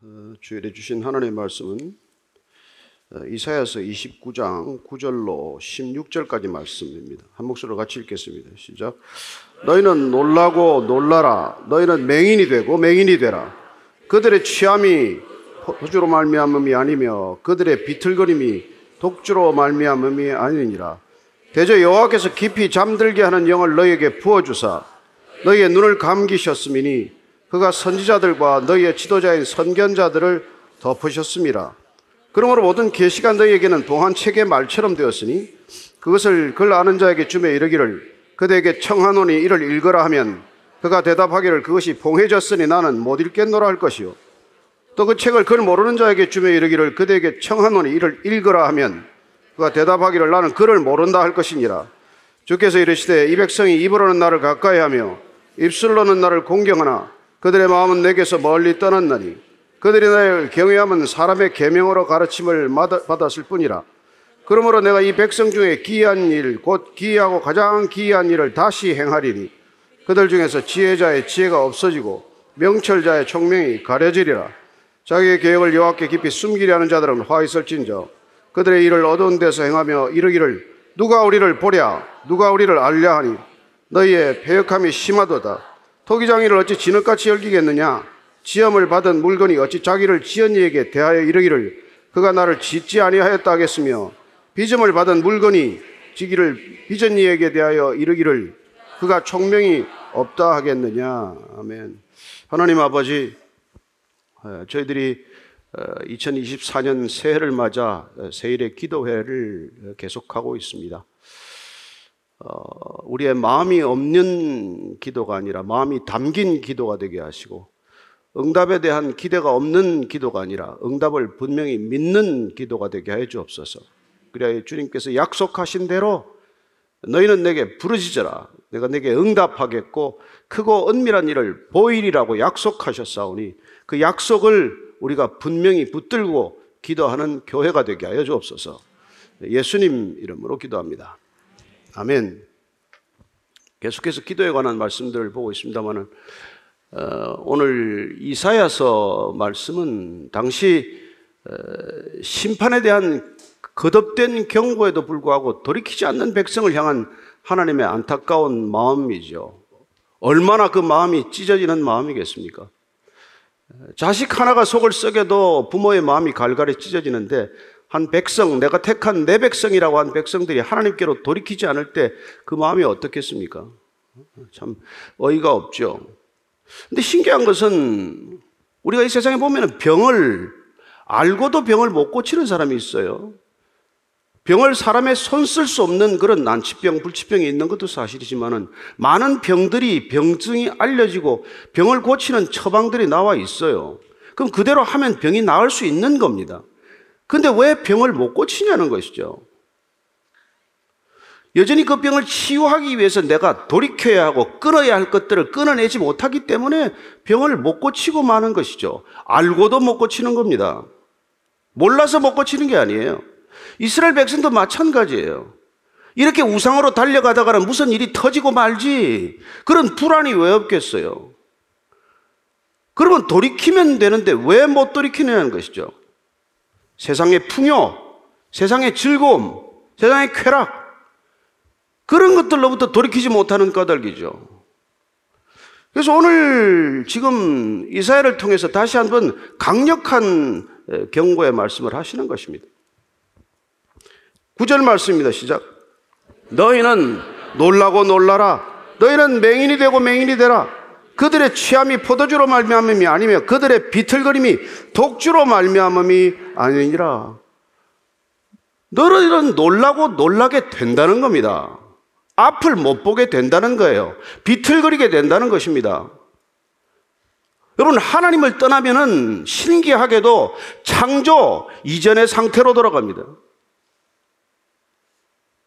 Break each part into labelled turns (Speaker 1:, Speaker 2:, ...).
Speaker 1: 어, 주일에 주신 하나님의 말씀은 어, 이사야서 29장 9절로 16절까지 말씀입니다. 한 목소리로 같이 읽겠습니다. 시작. 너희는 놀라고 놀라라. 너희는 맹인이 되고 맹인이 되라. 그들의 취함이 포주로 말미암음이 아니며 그들의 비틀거림이 독주로 말미암음이 아니니라. 대저 여호와께서 깊이 잠들게 하는 영을 너희에게 부어 주사 너희의 눈을 감기셨음이니 그가 선지자들과 너희의 지도자인 선견자들을 덮으셨습니다. 그러므로 모든 계시가 너희에게는 동한 책의 말처럼 되었으니 그것을 글 아는 자에게 주며 이르기를 그대에게 청하노니 이를 읽으라 하면 그가 대답하기를 그것이 봉해졌으니 나는 못 읽겠노라 할 것이요 또 그 책을 글 모르는 자에게 주며 이르기를 그대에게 청하노니 이를 읽으라 하면 그가 대답하기를 나는 글을 모른다 할 것이니라 주께서 이르시되 이 백성이 입으로는 나를 가까이 하며 입술로는 나를 공경하나 그들의 마음은 내게서 멀리 떠났나니 그들이 나를 경외하면 사람의 계명으로 가르침을 받았을 뿐이라 그러므로 내가 이 백성 중에 기이한 일, 곧 기이하고 가장 기이한 일을 다시 행하리니 그들 중에서 지혜자의 지혜가 없어지고 명철자의 총명이 가려지리라. 자기의 계획을 여호와께 깊이 숨기려 하는 자들은 화 있을진저 그들의 일을 어두운 데서 행하며 이르기를 누가 우리를 보랴 누가 우리를 알랴 하니 너희의 배역함이 심하도다. 토기장이를 어찌 진흙같이 열기겠느냐? 지엄을 받은 물건이 어찌 자기를 지은 이에게 대하여 이르기를 그가 나를 짓지 아니하였다 하겠으며 빚음을 받은 물건이 지기를 빚은 이에게 대하여 이르기를 그가 총명이 없다 하겠느냐? 아멘. 하나님 아버지, 어, 저희들이 2024년 어, 새해를 맞아 어, 새일의 기도회를 계속하고 있습니다. 어, 우리의 마음이 없는 기도가 아니라 마음이 담긴 기도가 되게 하시고 응답에 대한 기대가 없는 기도가 아니라 응답을 분명히 믿는 기도가 되게 해 주옵소서. 그래야 주님께서 약속하신 대로 너희는 내게 부르짖어라. 내가 내게 응답하겠고 크고 은밀한 일을 보이리라고 약속하셨사오니 그 약속을 우리가 분명히 붙들고 기도하는 교회가 되게 하여 주옵소서. 예수님 이름으로 기도합니다. 아멘. 계속해서 기도에 관한 말씀들을 보고 있습니다만은 어, 오늘 이사야서 말씀은 당시 어, 심판에 대한 거듭된 경고에도 불구하고 돌이키지 않는 백성을 향한 하나님의 안타까운 마음이죠. 얼마나 그 마음이 찢어지는 마음이겠습니까? 자식 하나가 속을 썩여도 부모의 마음이 갈갈이 찢어지는데 한 백성, 내가 택한 내 백성이라고 한 백성들이 하나님께로 돌이키지 않을 때 그 마음이 어떻겠습니까? 참 어이가 없죠. 근데 신기한 것은 우리가 이 세상에 보면 병을 알고도 병을 못 고치는 사람이 있어요. 병을 사람의 손 쓸 수 없는 그런 난치병, 불치병이 있는 것도 사실이지만은 많은 병들이 병증이 알려지고 병을 고치는 처방들이 나와 있어요. 그럼 그대로 하면 병이 나을 수 있는 겁니다. 근데 왜 병을 못 고치냐는 것이죠. 여전히 그 병을 치유하기 위해서 내가 돌이켜야 하고 끊어야 할 것들을 끊어내지 못하기 때문에 병을 못 고치고 마는 것이죠. 알고도 못 고치는 겁니다. 몰라서 못 고치는 게 아니에요. 이스라엘 백성도 마찬가지예요. 이렇게 우상으로 달려가다가는 무슨 일이 터지고 말지 그런 불안이 왜 없겠어요? 그러면 돌이키면 되는데 왜 못 돌이키냐는 것이죠. 세상의 풍요, 세상의 즐거움, 세상의 쾌락, 그런 것들로부터 돌이키지 못하는 까닭이죠. 그래서 오늘 지금 이사야를 통해서 다시 한번 강력한 경고의 말씀을 하시는 것입니다. 구절 말씀입니다. 시작. 너희는 놀라고 놀라라. 너희는 맹인이 되고 맹인이 되라. 그들의 취함이 포도주로 말미암음이 아니며 그들의 비틀거림이 독주로 말미암음이 아니니라. 너희는 놀라고 놀라게 된다는 겁니다. 앞을 못 보게 된다는 거예요. 비틀거리게 된다는 것입니다. 여러분, 하나님을 떠나면은 신기하게도 창조 이전의 상태로 돌아갑니다.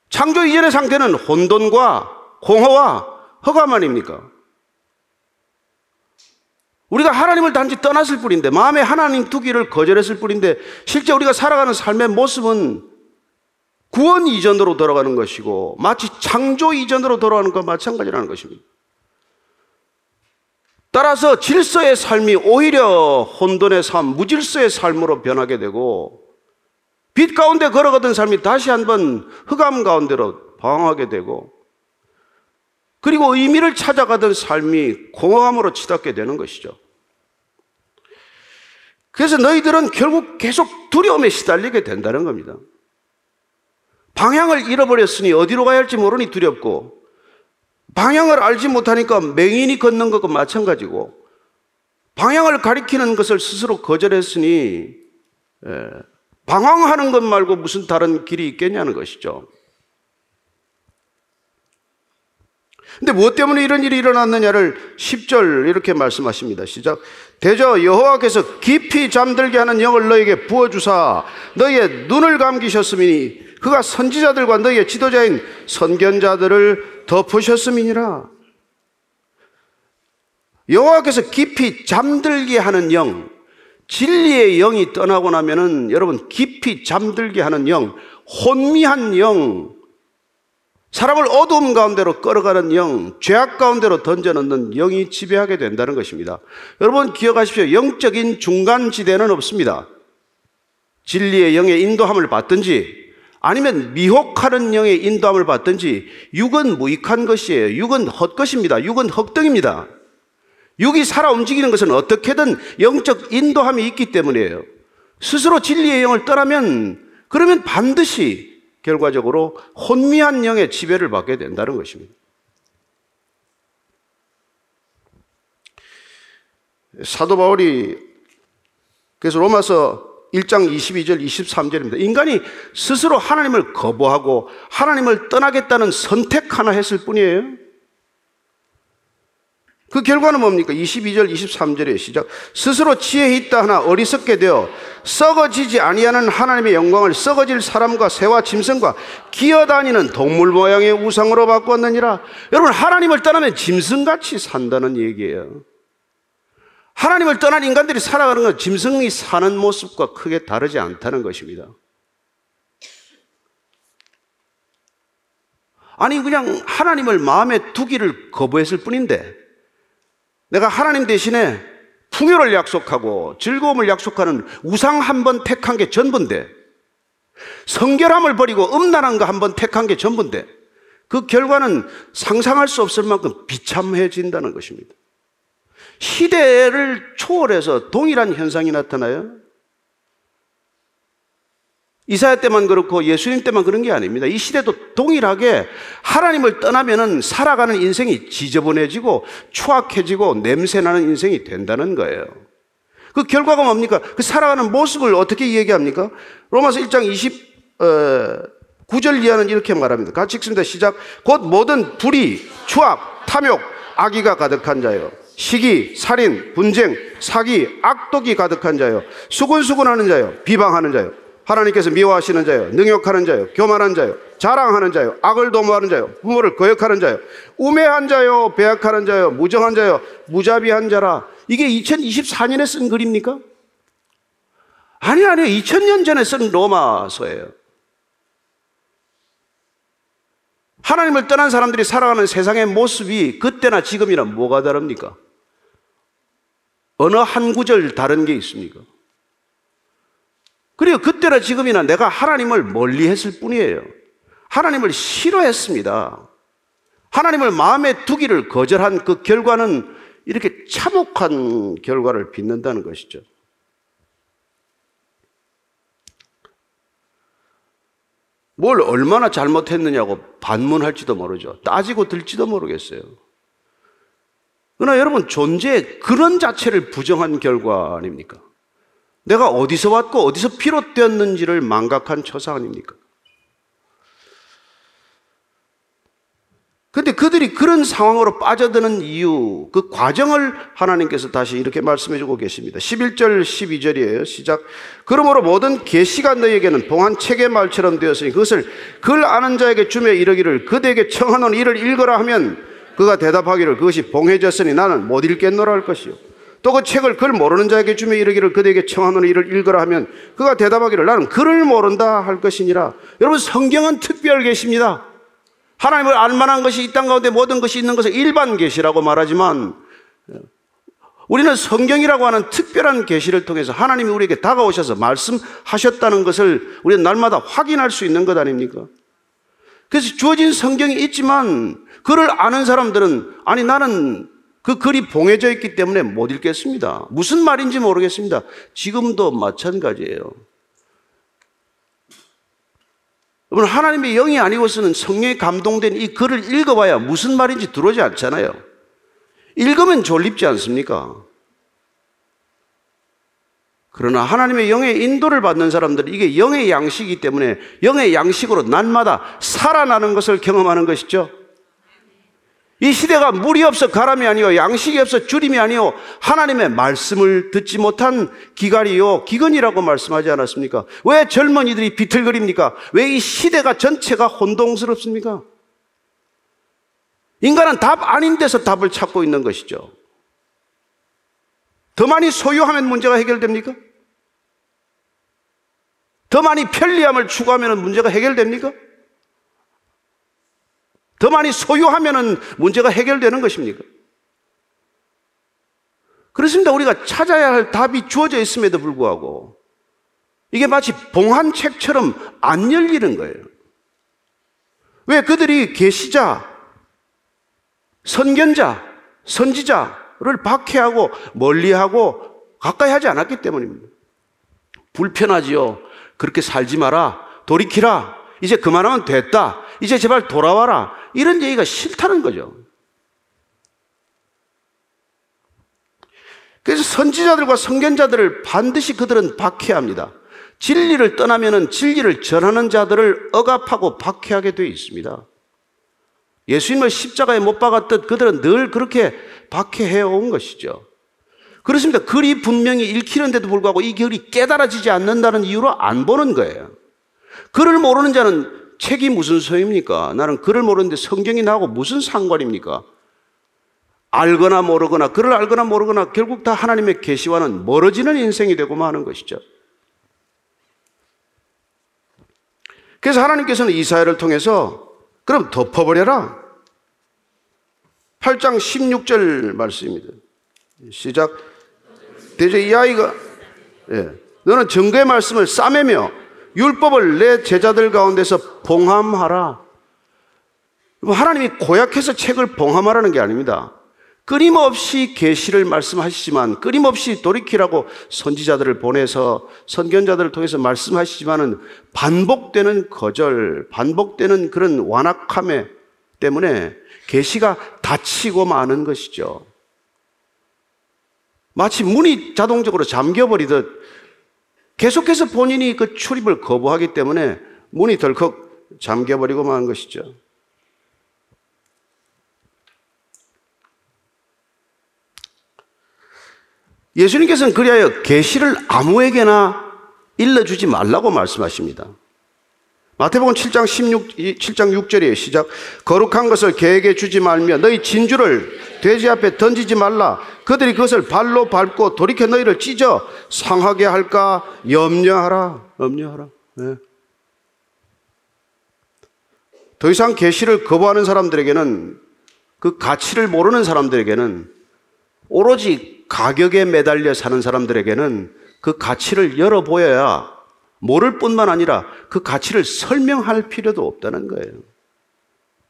Speaker 1: 창조 이전의 상태는 혼돈과 공허와 허감 아닙니까? 우리가 하나님을 단지 떠났을 뿐인데, 마음에 하나님 두기를 거절했을 뿐인데, 실제 우리가 살아가는 삶의 모습은 구원 이전으로 돌아가는 것이고, 마치 창조 이전으로 돌아가는 것과 마찬가지라는 것입니다. 따라서 질서의 삶이 오히려 혼돈의 삶, 무질서의 삶으로 변하게 되고 빛 가운데 걸어가던 삶이 다시 한번 흑암 가운데로 방황하게 되고 그리고 의미를 찾아가던 삶이 공허함으로 치닫게 되는 것이죠. 그래서 너희들은 결국 계속 두려움에 시달리게 된다는 겁니다. 방향을 잃어버렸으니 어디로 가야 할지 모르니 두렵고 방향을 알지 못하니까 맹인이 걷는 것과 마찬가지고 방향을 가리키는 것을 스스로 거절했으니 예, 방황하는 것 말고 무슨 다른 길이 있겠냐는 것이죠. 근데 무엇 때문에 이런 일이 일어났느냐를 10절 이렇게 말씀하십니다. 시작. 대저 여호와께서 깊이 잠들게 하는 영을 너에게 부어 주사 너희의 눈을 감기셨으니 그가 선지자들과 너희의 지도자인 선견자들을 덮으셨음이니라. 여호와께서 깊이 잠들게 하는 영, 진리의 영이 떠나고 나면은 여러분 깊이 잠들게 하는 영, 혼미한 영, 사람을 어두움 가운데로 끌어가는 영, 죄악 가운데로 던져넣는 영이 지배하게 된다는 것입니다. 여러분 기억하십시오. 영적인 중간 지대는 없습니다. 진리의 영의 인도함을 받든지 아니면 미혹하는 영의 인도함을 받든지 육은 무익한 것이에요. 육은 헛것입니다. 육은 헛등입니다. 육이 살아 움직이는 것은 어떻게든 영적 인도함이 있기 때문이에요. 스스로 진리의 영을 떠나면 그러면 반드시 결과적으로 혼미한 영의 지배를 받게 된다는 것입니다. 사도 바울이 그래서 로마서 1장 22절 23절입니다. 인간이 스스로 하나님을 거부하고 하나님을 떠나겠다는 선택 하나 했을 뿐이에요. 그 결과는 뭡니까? 22절, 23절의 시작. 스스로 지혜 있다 하나 어리석게 되어 썩어지지 아니하는 하나님의 영광을 썩어질 사람과 새와 짐승과 기어다니는 동물 모양의 우상으로 바꾸었느니라. 여러분, 하나님을 떠나면 짐승같이 산다는 얘기예요. 하나님을 떠난 인간들이 살아가는 건 짐승이 사는 모습과 크게 다르지 않다는 것입니다. 아니, 그냥 하나님을 마음에 두기를 거부했을 뿐인데, 내가 하나님 대신에 풍요를 약속하고 즐거움을 약속하는 우상 한 번 택한 게 전부인데 성결함을 버리고 음란한 거 한 번 택한 게 전부인데 그 결과는 상상할 수 없을 만큼 비참해진다는 것입니다. 시대를 초월해서 동일한 현상이 나타나요. 이사야 때만 그렇고 예수님 때만 그런 게 아닙니다. 이 시대도 동일하게 하나님을 떠나면은 살아가는 인생이 지저분해지고 추악해지고 냄새나는 인생이 된다는 거예요. 그 결과가 뭡니까? 그 살아가는 모습을 어떻게 얘기합니까? 로마서 1장 20, 어, 9절 이하는 이렇게 말합니다. 같이 읽습니다. 시작. 곧 모든 불의, 추악, 탐욕, 악의가 가득한 자요. 시기, 살인, 분쟁, 사기, 악독이 가득한 자요. 수군수군하는 자요. 비방하는 자요. 하나님께서 미워하시는 자요, 능욕하는 자요, 교만한 자요, 자랑하는 자요, 악을 도모하는 자요, 부모를 거역하는 자요, 우매한 자요, 배약하는 자요, 무정한 자요, 무자비한 자라. 이게 2024년에 쓴 글입니까? 아니, 아니요. 2000년 전에 쓴 로마서예요. 하나님을 떠난 사람들이 살아가는 세상의 모습이 그때나 지금이나 뭐가 다릅니까? 어느 한 구절 다른 게 있습니까? 그리고 그때나 지금이나 내가 하나님을 멀리 했을 뿐이에요. 하나님을 싫어했습니다. 하나님을 마음에 두기를 거절한 그 결과는 이렇게 참혹한 결과를 빚는다는 것이죠. 뭘 얼마나 잘못했느냐고 반문할지도 모르죠. 따지고 들지도 모르겠어요. 그러나 여러분, 존재 그런 자체를 부정한 결과 아닙니까? 내가 어디서 왔고 어디서 비롯되었는지를 망각한 처사 아닙니까? 근데 그들이 그런 상황으로 빠져드는 이유, 그 과정을 하나님께서 다시 이렇게 말씀해 주고 계십니다. 11절, 12절이에요. 시작. 그러므로 모든 계시가 너에게는 봉한 책의 말처럼 되었으니 그것을 글 아는 자에게 주며 이르기를 그대에게 청하노니 이를 읽어라 하면 그가 대답하기를 그것이 봉해졌으니 나는 못 읽겠노라 할 것이요. 또 그 책을 글 모르는 자에게 주며 이르기를 그대에게 청하노니 이를 읽으라 하면 그가 대답하기를 나는 글을 모른다 할 것이니라. 여러분 성경은 특별 계십니다. 하나님을 알만한 것이 이 땅 가운데 모든 것이 있는 것을 일반 계시라고 말하지만 우리는 성경이라고 하는 특별한 계시를 통해서 하나님이 우리에게 다가오셔서 말씀하셨다는 것을 우리는 날마다 확인할 수 있는 것 아닙니까? 그래서 주어진 성경이 있지만 그를 아는 사람들은 아니 나는 그 글이 봉해져 있기 때문에 못 읽겠습니다. 무슨 말인지 모르겠습니다. 지금도 마찬가지예요. 여러분 하나님의 영이 아니고서는 성령에 감동된 이 글을 읽어봐야 무슨 말인지 들어오지 않잖아요. 읽으면 졸립지 않습니까? 그러나 하나님의 영의 인도를 받는 사람들은 이게 영의 양식이기 때문에 영의 양식으로 날마다 살아나는 것을 경험하는 것이죠. 이 시대가 물이 없어 가람이 아니요 양식이 없어 주림이 아니요 하나님의 말씀을 듣지 못한 기갈이요 기근이라고 말씀하지 않았습니까? 왜 젊은이들이 비틀거립니까? 왜 이 시대가 전체가 혼동스럽습니까? 인간은 답 아닌 데서 답을 찾고 있는 것이죠. 더 많이 소유하면 문제가 해결됩니까? 더 많이 편리함을 추구하면 문제가 해결됩니까? 더 많이 소유하면 문제가 해결되는 것입니까? 그렇습니다. 우리가 찾아야 할 답이 주어져 있음에도 불구하고 이게 마치 봉한 책처럼 안 열리는 거예요. 왜 그들이 계시자, 선견자, 선지자를 박해하고 멀리하고 가까이 하지 않았기 때문입니다. 불편하지요. 그렇게 살지 마라. 돌이키라. 이제 그만하면 됐다. 이제 제발 돌아와라. 이런 얘기가 싫다는 거죠. 그래서 선지자들과 성견자들을 반드시 그들은 박해합니다. 진리를 떠나면은 진리를 전하는 자들을 억압하고 박해하게 되어 있습니다. 예수님을 십자가에 못 박았듯 그들은 늘 그렇게 박해해 온 것이죠. 그렇습니다. 글이 분명히 읽히는데도 불구하고 이 글이 깨달아지지 않는다는 이유로 안 보는 거예요. 글을 모르는 자는 책이 무슨 소용입니까? 나는 글을 모르는데 성경이 나하고 무슨 상관입니까? 알거나 모르거나 글을 알거나 모르거나 결국 다 하나님의 계시와는 멀어지는 인생이 되고 마는 것이죠. 그래서 하나님께서는 이사야를 통해서 그럼 덮어버려라. 8장 16절 말씀입니다. 시작. 대제 이 아이가 예. 너는 증거의 말씀을 싸매며 율법을 내 제자들 가운데서 봉함하라. 하나님이 고약해서 책을 봉함하라는 게 아닙니다. 끊임없이 계시를 말씀하시지만 끊임없이 돌이키라고 선지자들을 보내서 선견자들을 통해서 말씀하시지만은 반복되는 거절, 반복되는 그런 완악함에 때문에 계시가 닫히고 마는 것이죠. 마치 문이 자동적으로 잠겨버리듯 계속해서 본인이 그 출입을 거부하기 때문에 문이 덜컥 잠겨버리고 만 것이죠. 예수님께서는 그리하여 계시를 아무에게나 일러주지 말라고 말씀하십니다. 마태복음 7장 16, 7장 6절이에요. 시작. 거룩한 것을 개에게 주지 말며 너희 진주를 돼지 앞에 던지지 말라. 그들이 그것을 발로 밟고 돌이켜 너희를 찢어 상하게 할까 염려하라. 염려하라. 네. 더 이상 계시를 거부하는 사람들에게는 그 가치를 모르는 사람들에게는 오로지 가격에 매달려 사는 사람들에게는 그 가치를 열어 보여야 모를 뿐만 아니라 그 가치를 설명할 필요도 없다는 거예요.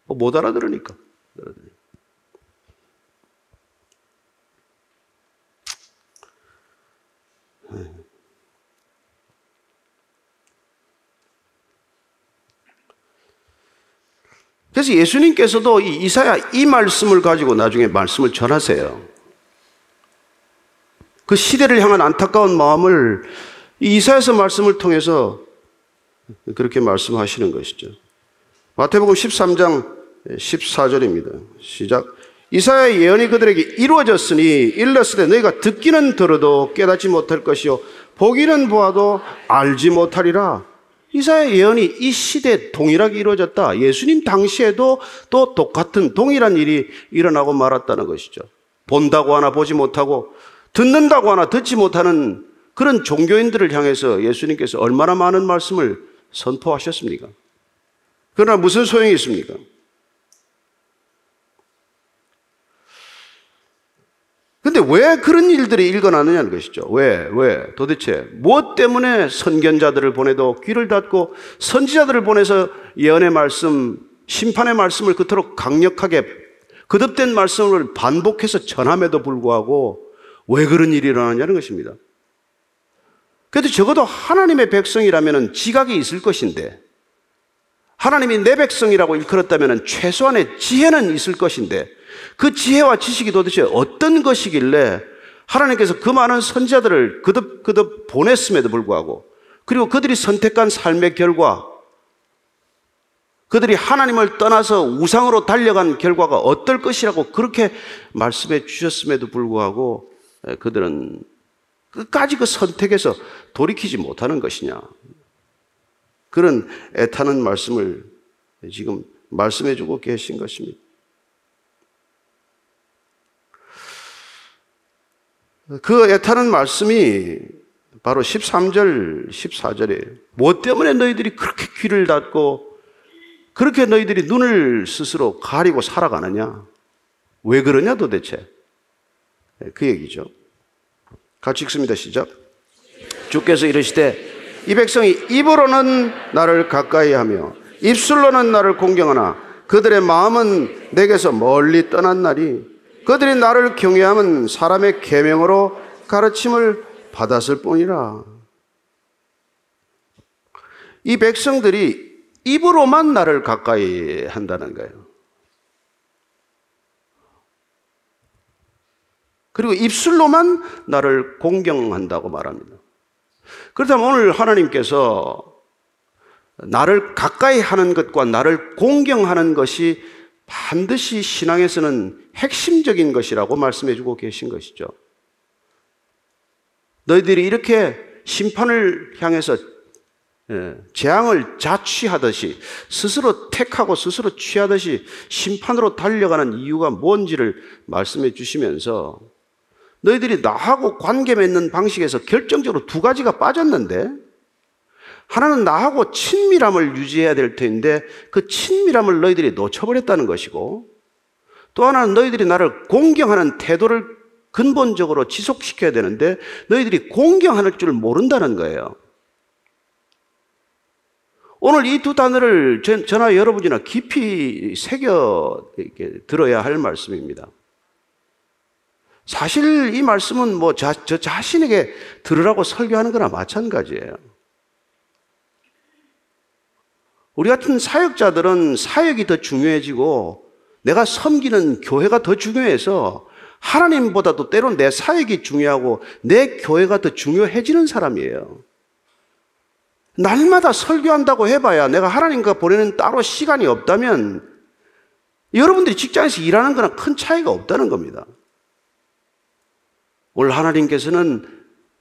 Speaker 1: 뭐못 알아들으니까. 그래서 예수님께서도 이 이사야 이 말씀을 가지고 나중에 말씀을 전하세요. 그 시대를 향한 안타까운 마음을 이사야서 말씀을 통해서 그렇게 말씀하시는 것이죠. 마태복음 13장 14절입니다. 시작. 이사야의 예언이 그들에게 이루어졌으니 일렀으되 너희가 듣기는 들어도 깨닫지 못할 것이요 보기는 보아도 알지 못하리라. 이사야 예언이 이 시대에 동일하게 이루어졌다. 예수님 당시에도 또 똑같은 동일한 일이 일어나고 말았다는 것이죠. 본다고 하나 보지 못하고 듣는다고 하나 듣지 못하는 그런 종교인들을 향해서 예수님께서 얼마나 많은 말씀을 선포하셨습니까? 그러나 무슨 소용이 있습니까? 근데 왜 그런 일들이 일어나느냐는 것이죠. 왜, 왜? 도대체 무엇 때문에 선견자들을 보내도 귀를 닫고 선지자들을 보내서 예언의 말씀, 심판의 말씀을 그토록 강력하게 거듭된 말씀을 반복해서 전함에도 불구하고 왜 그런 일이 일어나냐는 것입니다. 그래도 적어도 하나님의 백성이라면 지각이 있을 것인데 하나님이 내 백성이라고 일컬었다면 최소한의 지혜는 있을 것인데 그 지혜와 지식이 도대체 어떤 것이길래 하나님께서 그 많은 선지자들을 그득 그득 보냈음에도 불구하고 그리고 그들이 선택한 삶의 결과 그들이 하나님을 떠나서 우상으로 달려간 결과가 어떨 것이라고 그렇게 말씀해 주셨음에도 불구하고 그들은 끝까지 그 선택에서 돌이키지 못하는 것이냐. 그런 애타는 말씀을 지금 말씀해 주고 계신 것입니다. 그 애타는 말씀이 바로 13절, 14절이에요. 뭐 때문에 너희들이 그렇게 귀를 닫고 그렇게 너희들이 눈을 스스로 가리고 살아가느냐? 왜 그러냐 도대체? 그 얘기죠. 같이 읽습니다. 시작. 주께서 이르시되 이 백성이 입으로는 나를 가까이 하며 입술로는 나를 공경하나 그들의 마음은 내게서 멀리 떠난 날이 그들이 나를 경외하면 사람의 계명으로 가르침을 받았을 뿐이라. 이 백성들이 입으로만 나를 가까이 한다는 거예요. 그리고 입술로만 나를 공경한다고 말합니다. 그렇다면 오늘 하나님께서 나를 가까이 하는 것과 나를 공경하는 것이 반드시 신앙에서는 핵심적인 것이라고 말씀해 주고 계신 것이죠. 너희들이 이렇게 심판을 향해서 예, 재앙을 자취하듯이 스스로 택하고 스스로 취하듯이 심판으로 달려가는 이유가 뭔지를 말씀해 주시면서 너희들이 나하고 관계 맺는 방식에서 결정적으로 두 가지가 빠졌는데 하나는 나하고 친밀함을 유지해야 될 텐데 그 친밀함을 너희들이 놓쳐버렸다는 것이고 또 하나는 너희들이 나를 공경하는 태도를 근본적으로 지속시켜야 되는데 너희들이 공경하는 줄 모른다는 거예요. 오늘 이 두 단어를 저나 여러분이나 깊이 새겨 들어야 할 말씀입니다. 사실 이 말씀은 뭐 자, 저 자신에게 들으라고 설교하는 거나 마찬가지예요. 우리 같은 사역자들은 사역이 더 중요해지고 내가 섬기는 교회가 더 중요해서 하나님보다도 때론 내 사역이 중요하고 내 교회가 더 중요해지는 사람이에요. 날마다 설교한다고 해봐야 내가 하나님과 보내는 따로 시간이 없다면 여러분들이 직장에서 일하는 거랑 큰 차이가 없다는 겁니다. 오늘 하나님께서는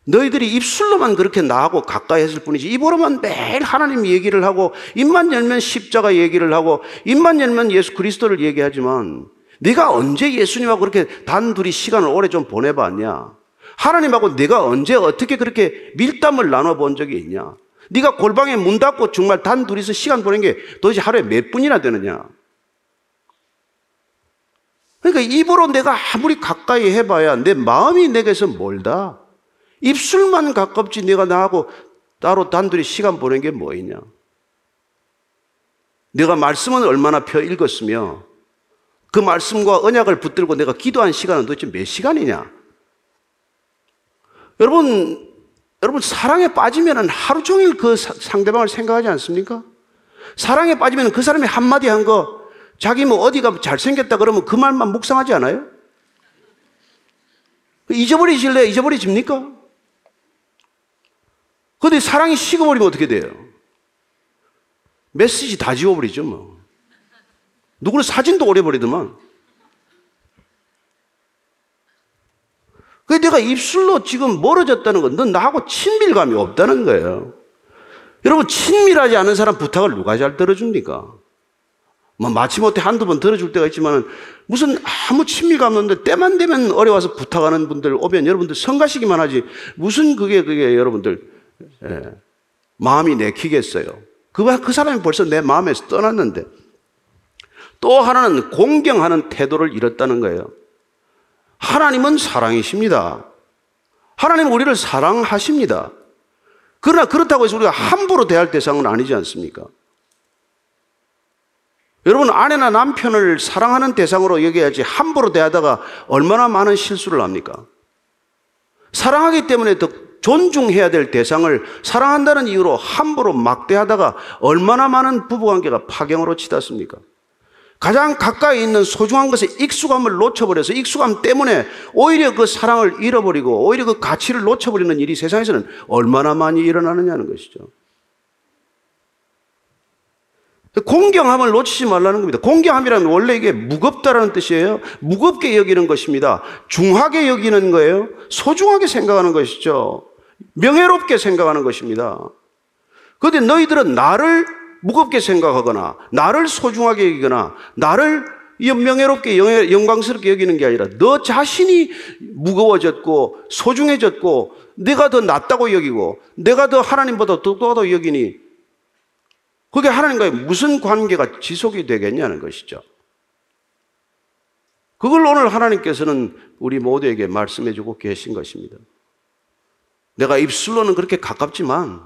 Speaker 1: 너희들이 입술로만 그렇게 나하고 가까이 했을 뿐이지 입으로만 매일 하나님 얘기를 하고 입만 열면 십자가 얘기를 하고 입만 열면 예수 그리스도를 얘기하지만 네가 언제 예수님하고 그렇게 단둘이 시간을 오래 좀 보내봤냐? 하나님하고 네가 언제 어떻게 그렇게 밀담을 나눠본 적이 있냐? 네가 골방에 문 닫고 정말 단둘이서 시간 보낸 게 도대체 하루에 몇 분이나 되느냐? 그러니까 입으로 내가 아무리 가까이 해봐야 내 마음이 내게서 멀다. 입술만 가깝지 내가 나하고 따로 단둘이 시간 보낸 게 뭐이냐? 내가 말씀은 얼마나 펴 읽었으며 그 말씀과 언약을 붙들고 내가 기도한 시간은 도대체 몇 시간이냐? 여러분, 여러분 사랑에 빠지면 하루 종일 그 상대방을 생각하지 않습니까? 사랑에 빠지면 그 사람이 한마디 한 거 자기 뭐 어디가 잘생겼다 그러면 그 말만 묵상하지 않아요? 잊어버리실래? 잊어버리집니까? 근데 사랑이 식어버리면 어떻게 돼요? 메시지 다 지워버리죠, 뭐. 누구는 사진도 오래버리더만. 그 내가 입술로 지금 멀어졌다는 건 넌 나하고 친밀감이 없다는 거예요. 여러분, 친밀하지 않은 사람 부탁을 누가 잘 들어줍니까? 뭐 마치못해 한두 번 들어줄 때가 있지만 무슨 아무 친밀감 없는데 때만 되면 어려워서 부탁하는 분들 오면 여러분들 성가시기만 하지 무슨 그게 그게 여러분들 예, 마음이 내키겠어요. 그, 그 사람이 벌써 내 마음에서 떠났는데 또 하나는 공경하는 태도를 잃었다는 거예요. 하나님은 사랑이십니다. 하나님은 우리를 사랑하십니다. 그러나 그렇다고 해서 우리가 함부로 대할 대상은 아니지 않습니까? 여러분, 아내나 남편을 사랑하는 대상으로 여겨야지 함부로 대하다가 얼마나 많은 실수를 합니까? 사랑하기 때문에 더 존중해야 될 대상을 사랑한다는 이유로 함부로 막대하다가 얼마나 많은 부부관계가 파경으로 치닫습니까? 가장 가까이 있는 소중한 것에 익숙함을 놓쳐버려서 익숙함 때문에 오히려 그 사랑을 잃어버리고 오히려 그 가치를 놓쳐버리는 일이 세상에서는 얼마나 많이 일어나느냐는 것이죠. 공경함을 놓치지 말라는 겁니다. 공경함이라면 원래 이게 무겁다라는 뜻이에요. 무겁게 여기는 것입니다. 중하게 여기는 거예요. 소중하게 생각하는 것이죠. 명예롭게 생각하는 것입니다. 그런데 너희들은 나를 무겁게 생각하거나 나를 소중하게 여기거나 나를 명예롭게 영광스럽게 여기는 게 아니라 너 자신이 무거워졌고 소중해졌고 내가 더 낫다고 여기고 내가 더 하나님보다 똑똑하다고 여기니 그게 하나님과의 무슨 관계가 지속이 되겠냐는 것이죠. 그걸 오늘 하나님께서는 우리 모두에게 말씀해 주고 계신 것입니다. 내가 입술로는 그렇게 가깝지만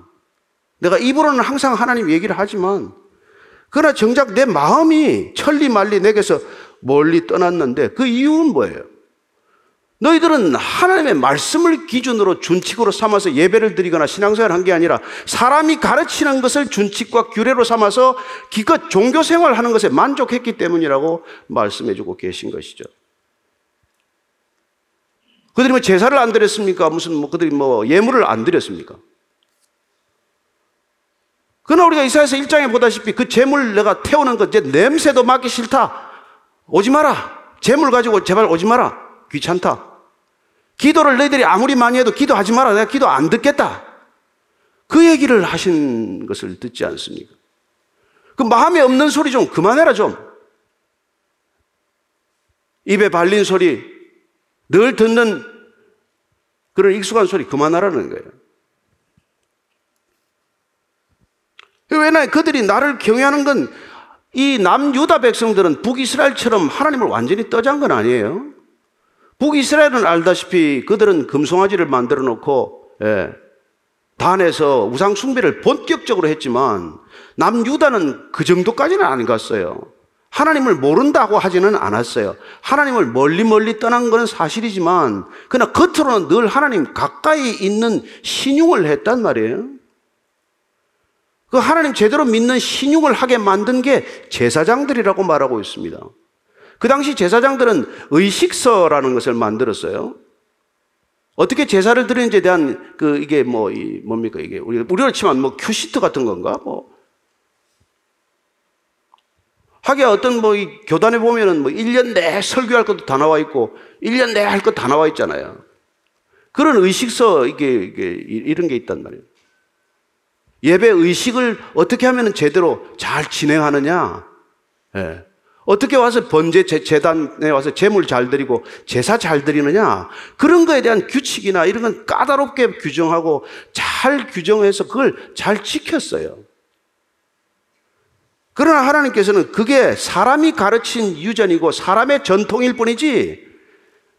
Speaker 1: 내가 입으로는 항상 하나님 얘기를 하지만 그러나 정작 내 마음이 천리 말리 내게서 멀리 떠났는데 그 이유는 뭐예요? 너희들은 하나님의 말씀을 기준으로 준칙으로 삼아서 예배를 드리거나 신앙생활을 한게 아니라 사람이 가르치는 것을 준칙과 규례로 삼아서 기껏 종교 생활을 하는 것에 만족했기 때문이라고 말씀해 주고 계신 것이죠. 그들이 뭐 제사를 안 드렸습니까? 무슨 뭐 그들이 뭐 예물을 안 드렸습니까? 그러나 우리가 이사에서 1장에 보다시피 그 재물 내가 태우는 것, 제 냄새도 맡기 싫다. 오지 마라. 재물 가지고 제발 오지 마라. 귀찮다. 기도를 너희들이 아무리 많이 해도 기도하지 마라. 내가 기도 안 듣겠다. 그 얘기를 하신 것을 듣지 않습니까? 그 마음에 없는 소리 좀 그만해라 좀. 입에 발린 소리, 늘 듣는 그런 익숙한 소리 그만하라는 거예요. 왜냐 그들이 나를 경외하는 건 이 남유다 백성들은 북이스라엘처럼 하나님을 완전히 떠잔 건 아니에요. 북이스라엘은 알다시피 그들은 금송아지를 만들어 놓고 예, 단에서 우상 숭배를 본격적으로 했지만 남유다는 그 정도까지는 안 갔어요. 하나님을 모른다고 하지는 않았어요. 하나님을 멀리 멀리 떠난 것은 사실이지만 그러나 겉으로는 늘 하나님 가까이 있는 신용을 했단 말이에요. 그 하나님 제대로 믿는 신용을 하게 만든 게 제사장들이라고 말하고 있습니다. 그 당시 제사장들은 의식서라는 것을 만들었어요. 어떻게 제사를 드리는지에 대한 그 이게 뭐 이 뭡니까 이게 우리 우리로 치면 뭐 큐시트 같은 건가 뭐 하게 어떤 뭐 이 교단에 보면은 뭐 1년 내 설교할 것도 다 나와 있고 1년 내 할 것 다 나와 있잖아요. 그런 의식서 이게, 이게 이런 게 있단 말이에요. 예배 의식을 어떻게 하면 제대로 잘 진행하느냐. 예. 어떻게 와서 번제 재단에 와서 재물 잘 드리고 제사 잘 드리느냐. 그런 거에 대한 규칙이나 이런 건 까다롭게 규정하고 잘 규정해서 그걸 잘 지켰어요. 그러나 하나님께서는 그게 사람이 가르친 유전이고 사람의 전통일 뿐이지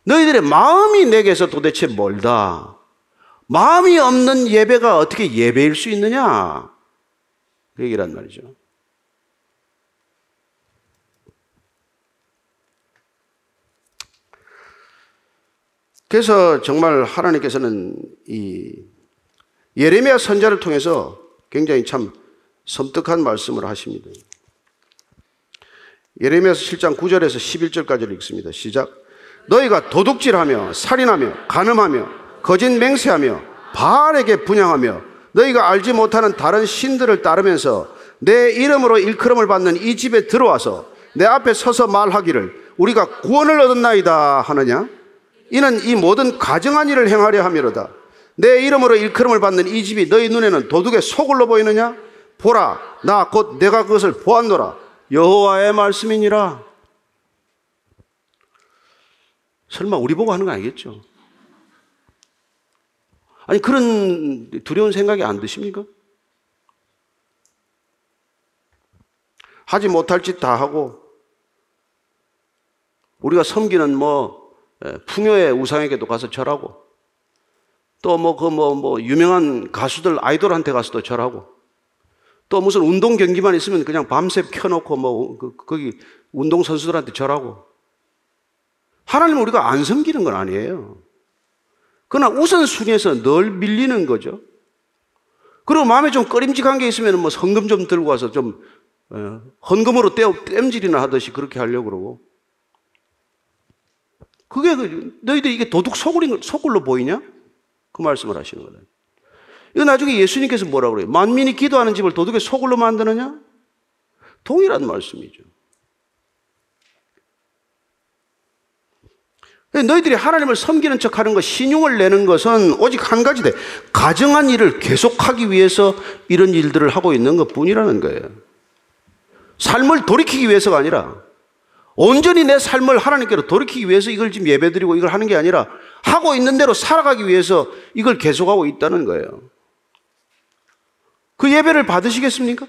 Speaker 1: 너희들의 마음이 내게서 도대체 멀다. 마음이 없는 예배가 어떻게 예배일 수 있느냐? 그 얘기란 말이죠. 그래서 정말 하나님께서는 이 예레미야 선자를 통해서 굉장히 참 섬뜩한 말씀을 하십니다. 예레미야서 7장 9절에서 11절까지를 읽습니다. 시작. 너희가 도둑질하며 살인하며 간음하며 거짓 맹세하며 바알에게 분양하며 너희가 알지 못하는 다른 신들을 따르면서 내 이름으로 일컬음을 받는 이 집에 들어와서 내 앞에 서서 말하기를 우리가 구원을 얻었나이다 하느냐? 이는 이 모든 가정한 일을 행하려 함이로다. 내 이름으로 일컬음을 받는 이 집이 너희 눈에는 도둑의 소굴로 보이느냐? 보라, 나 곧 내가 그것을 보았노라. 여호와의 말씀이니라. 설마 우리 보고 하는 거 아니겠죠? 아니, 그런 두려운 생각이 안 드십니까? 하지 못할 짓 다 하고, 우리가 섬기는 뭐, 풍요의 우상에게도 가서 절하고 또 뭐 그 뭐 뭐 유명한 가수들 아이돌한테 가서도 절하고 또 무슨 운동 경기만 있으면 그냥 밤새 켜놓고 뭐 그, 거기 운동 선수들한테 절하고 하나님 우리가 안 섬기는 건 아니에요. 그러나 우선순위에서 늘 밀리는 거죠. 그리고 마음에 좀 꺼림직한 게 있으면 뭐 헌금 좀 들고 와서 좀 어, 헌금으로 땜질이나 하듯이 그렇게 하려고 그러고 그게 그, 너희들 이게 도둑 소굴인 소굴로 보이냐? 그 말씀을 하시는 거다. 이거 나중에 예수님께서 뭐라 그래요? 만민이 기도하는 집을 도둑의 소굴로 만드느냐? 동일한 말씀이죠. 너희들이 하나님을 섬기는 척 하는 것, 신용을 내는 것은 오직 한 가지 돼. 가정한 일을 계속하기 위해서 이런 일들을 하고 있는 것 뿐이라는 거예요. 삶을 돌이키기 위해서가 아니라 온전히 내 삶을 하나님께로 돌이키기 위해서 이걸 지금 예배드리고 이걸 하는 게 아니라 하고 있는 대로 살아가기 위해서 이걸 계속하고 있다는 거예요. 그 예배를 받으시겠습니까?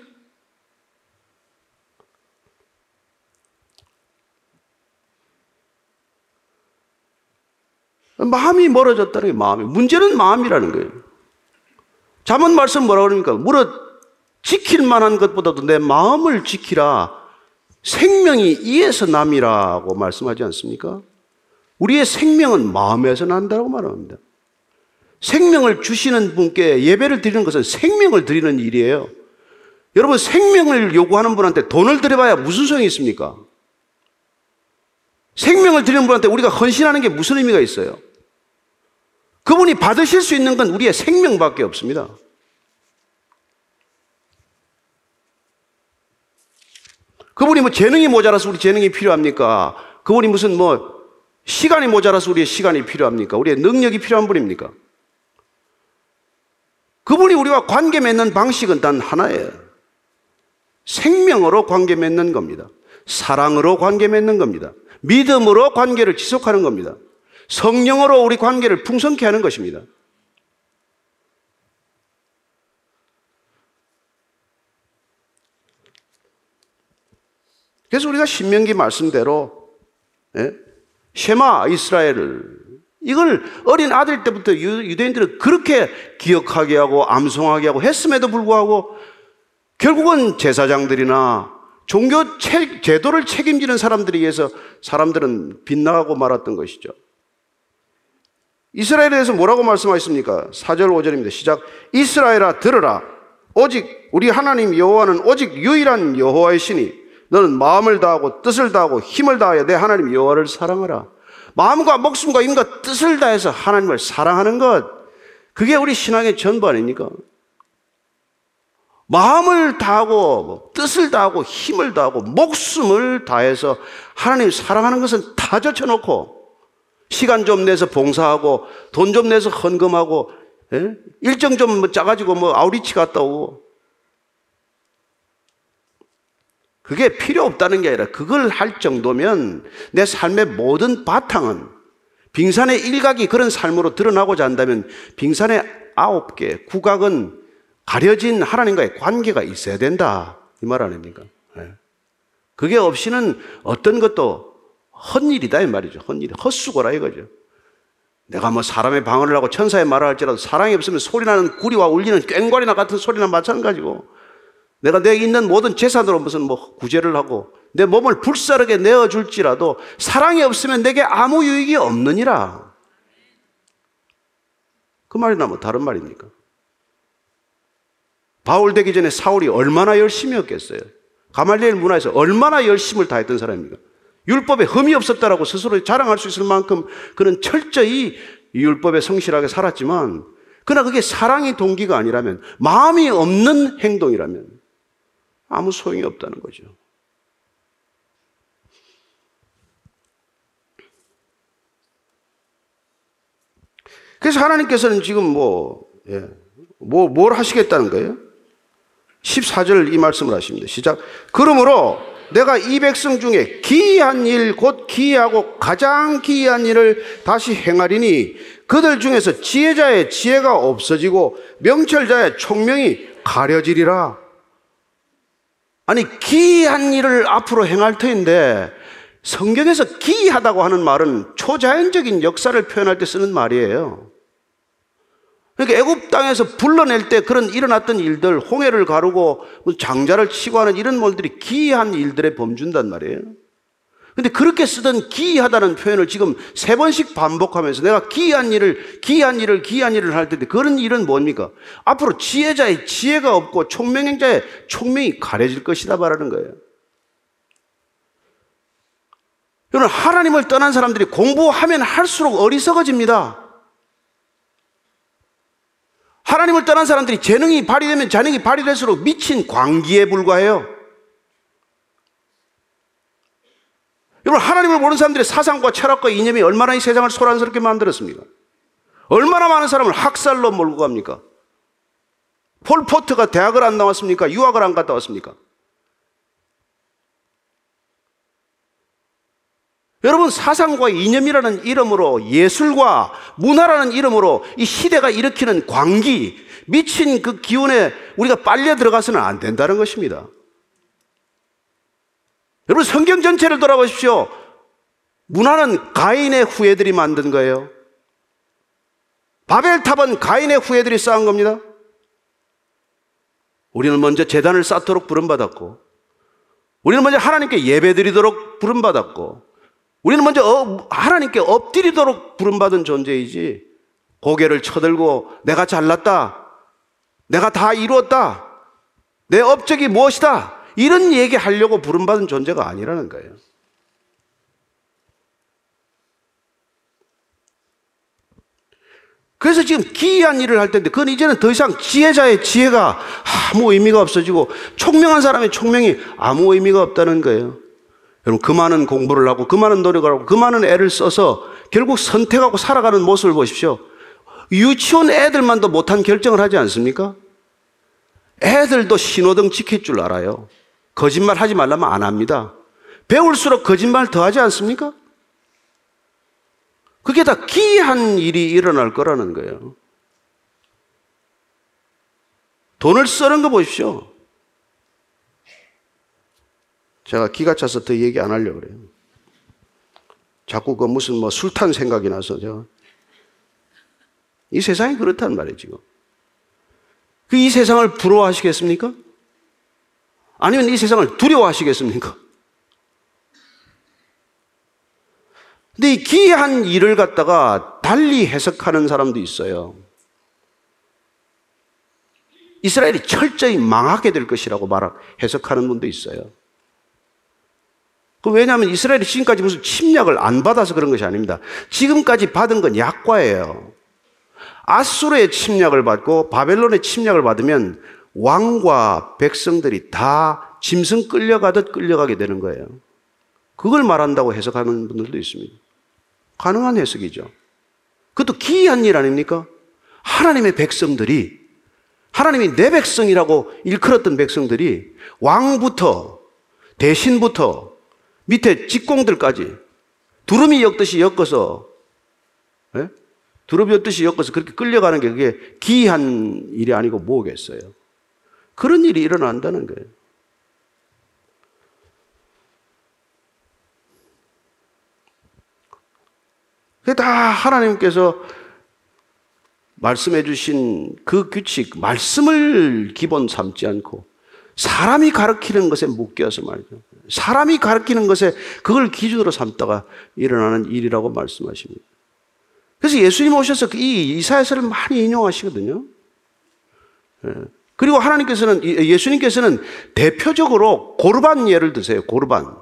Speaker 1: 마음이 멀어졌다는 게 마음이. 문제는 마음이라는 거예요. 잠언 말씀 뭐라 그럽니까? 물어 지킬 만한 것보다도 내 마음을 지키라. 생명이 이에서 남이라고 말씀하지 않습니까? 우리의 생명은 마음에서 난다고 말합니다. 생명을 주시는 분께 예배를 드리는 것은 생명을 드리는 일이에요. 여러분, 생명을 요구하는 분한테 돈을 드려봐야 무슨 소용이 있습니까? 생명을 드리는 분한테 우리가 헌신하는 게 무슨 의미가 있어요? 그분이 받으실 수 있는 건 우리의 생명밖에 없습니다. 그분이 뭐 재능이 모자라서 우리 재능이 필요합니까? 그분이 무슨 뭐 시간이 모자라서 우리의 시간이 필요합니까? 우리의 능력이 필요한 분입니까? 그분이 우리와 관계 맺는 방식은 단 하나예요. 생명으로 관계 맺는 겁니다. 사랑으로 관계 맺는 겁니다. 믿음으로 관계를 지속하는 겁니다. 성령으로 우리 관계를 풍성케 하는 것입니다. 그래서 우리가 신명기 말씀대로 예? 쉐마 이스라엘을 이걸 어린 아들 때부터 유대인들은 그렇게 기억하게 하고 암송하게 하고 했음에도 불구하고 결국은 제사장들이나 종교 제도를 책임지는 사람들에 의해서 사람들은 빗나가고 말았던 것이죠. 이스라엘에 대해서 뭐라고 말씀하셨습니까? 4절 5절입니다. 시작. 이스라엘아 들으라. 오직 우리 하나님 여호와는 오직 유일한 여호와의 신이 너는 마음을 다하고 뜻을 다하고 힘을 다하여 내 하나님 여호와를 사랑하라. 마음과 목숨과 힘과 뜻을 다해서 하나님을 사랑하는 것. 그게 우리 신앙의 전부 아닙니까? 마음을 다하고 뭐 뜻을 다하고 힘을 다하고 목숨을 다해서 하나님 사랑하는 것은 다 젖혀놓고 시간 좀 내서 봉사하고 돈 좀 내서 헌금하고 예? 일정 좀뭐 짜가지고 뭐 아우리치 갔다 오고 그게 필요 없다는 게 아니라 그걸 할 정도면 내 삶의 모든 바탕은 빙산의 일각이 그런 삶으로 드러나고자 한다면 빙산의 아홉 개 국악은 가려진 하나님과의 관계가 있어야 된다. 이 말 아닙니까? 예. 그게 없이는 어떤 것도 헛일이다 이 말이죠. 헛일, 헛수고라 이거죠. 내가 뭐 사람의 방어를 하고 천사의 말을 할지라도 사랑이 없으면 소리나는 구리와 울리는 꽹과리나 같은 소리나 마찬가지고 내가 내 있는 모든 재산으로 무슨 뭐 구제를 하고 내 몸을 불사르게 내어줄지라도 사랑이 없으면 내게 아무 유익이 없느니라. 그 말이나 뭐 다른 말입니까? 바울 되기 전에 사울이 얼마나 열심히 했겠어요? 가말리엘 문화에서 얼마나 열심을 다했던 사람입니까? 율법에 흠이 없었다라고 스스로 자랑할 수 있을 만큼 그는 철저히 율법에 성실하게 살았지만 그러나 그게 사랑의 동기가 아니라면 마음이 없는 행동이라면 아무 소용이 없다는 거죠. 그래서 하나님께서는 지금 뭐, 예, 뭐, 뭘 하시겠다는 거예요? 14절 이 말씀을 하십니다. 시작. 그러므로 내가 이 백성 중에 기이한 일, 곧 기이하고 가장 기이한 일을 다시 행하리니 그들 중에서 지혜자의 지혜가 없어지고 명철자의 총명이 가려지리라. 아니, 기이한 일을 앞으로 행할 터인데 성경에서 기이하다고 하는 말은 초자연적인 역사를 표현할 때 쓰는 말이에요. 그러니까 애굽 땅에서 불러낼 때 그런 일어났던 일들, 홍해를 가르고 장자를 치고 하는 이런 mol들이 기이한 일들에 범준단 말이에요. 근데 그렇게 쓰던 기이하다는 표현을 지금 세 번씩 반복하면서 내가 기이한 일을, 기이한 일을, 기이한 일을 할 텐데 그런 일은 뭡니까? 앞으로 지혜자의 지혜가 없고 총명행자의 총명이 가려질 것이다 말하는 거예요. 여러분, 하나님을 떠난 사람들이 공부하면 할수록 어리석어집니다. 하나님을 떠난 사람들이 재능이 발휘되면 재능이 발휘될수록 미친 광기에 불과해요. 여러분, 하나님을 모르는 사람들의 사상과 철학과 이념이 얼마나 이 세상을 소란스럽게 만들었습니까? 얼마나 많은 사람을 학살로 몰고 갑니까? 폴포트가 대학을 안 나왔습니까? 유학을 안 갔다 왔습니까? 여러분, 사상과 이념이라는 이름으로 예술과 문화라는 이름으로 이 시대가 일으키는 광기, 미친 그 기운에 우리가 빨려 들어가서는 안 된다는 것입니다. 여러분 성경 전체를 돌아보십시오. 문화는 가인의 후예들이 만든 거예요. 바벨탑은 가인의 후예들이 쌓은 겁니다. 우리는 먼저 재단을 쌓도록 부름받았고, 우리는 먼저 하나님께 예배드리도록 부름받았고, 우리는 먼저 어, 하나님께 엎드리도록 부름받은 존재이지, 고개를 쳐들고 내가 잘났다, 내가 다 이루었다, 내 업적이 무엇이다, 이런 얘기 하려고 부름받은 존재가 아니라는 거예요. 그래서 지금 기이한 일을 할 텐데, 그건 이제는 더 이상 지혜자의 지혜가 아무 의미가 없어지고, 총명한 사람의 총명이 아무 의미가 없다는 거예요. 여러분, 그 많은 공부를 하고, 그 많은 노력을 하고, 그 많은 애를 써서 결국 선택하고 살아가는 모습을 보십시오. 유치원 애들만도 못한 결정을 하지 않습니까? 애들도 신호등 지킬 줄 알아요. 거짓말 하지 말라면 안 합니다. 배울수록 거짓말 더 하지 않습니까? 그게 다 기이한 일이 일어날 거라는 거예요. 돈을 쓰는 거 보십시오. 제가 기가 차서 더 얘기 안 하려고 그래요. 자꾸 그 무슨 뭐 술탄 생각이 나서 제가. 이 세상이 그렇단 말이에요, 지금. 그 이 세상을 부러워하시겠습니까? 아니면 이 세상을 두려워하시겠습니까? 근데 이 기이한 일을 갖다가 달리 해석하는 사람도 있어요. 이스라엘이 철저히 망하게 될 것이라고 말 해석하는 분도 있어요. 그 왜냐하면 이스라엘이 지금까지 무슨 침략을 안 받아서 그런 것이 아닙니다. 지금까지 받은 건 약과예요. 아수르의 침략을 받고 바벨론의 침략을 받으면 왕과 백성들이 다 짐승 끌려가듯 끌려가게 되는 거예요. 그걸 말한다고 해석하는 분들도 있습니다. 가능한 해석이죠. 그것도 기이한 일 아닙니까? 하나님의 백성들이 하나님이 내 백성이라고 일컬었던 백성들이 왕부터 대신부터 밑에 직공들까지 두루미 엮듯이 엮어서 예? 두루미 엮듯이 엮어서 그렇게 끌려가는 게 그게 기이한 일이 아니고 뭐겠어요? 그런 일이 일어난다는 거예요. 그게 다 하나님께서 말씀해 주신 그 규칙, 말씀을 기본 삼지 않고 사람이 가르치는 것에 묶여서 말이죠. 사람이 가르치는 것에 그걸 기준으로 삼다가 일어나는 일이라고 말씀하십니다. 그래서 예수님 오셔서 이 이사야서를 많이 인용하시거든요. 예. 그리고 하나님께서는 예수님께서는 대표적으로 고르반 예를 드세요. 고르반.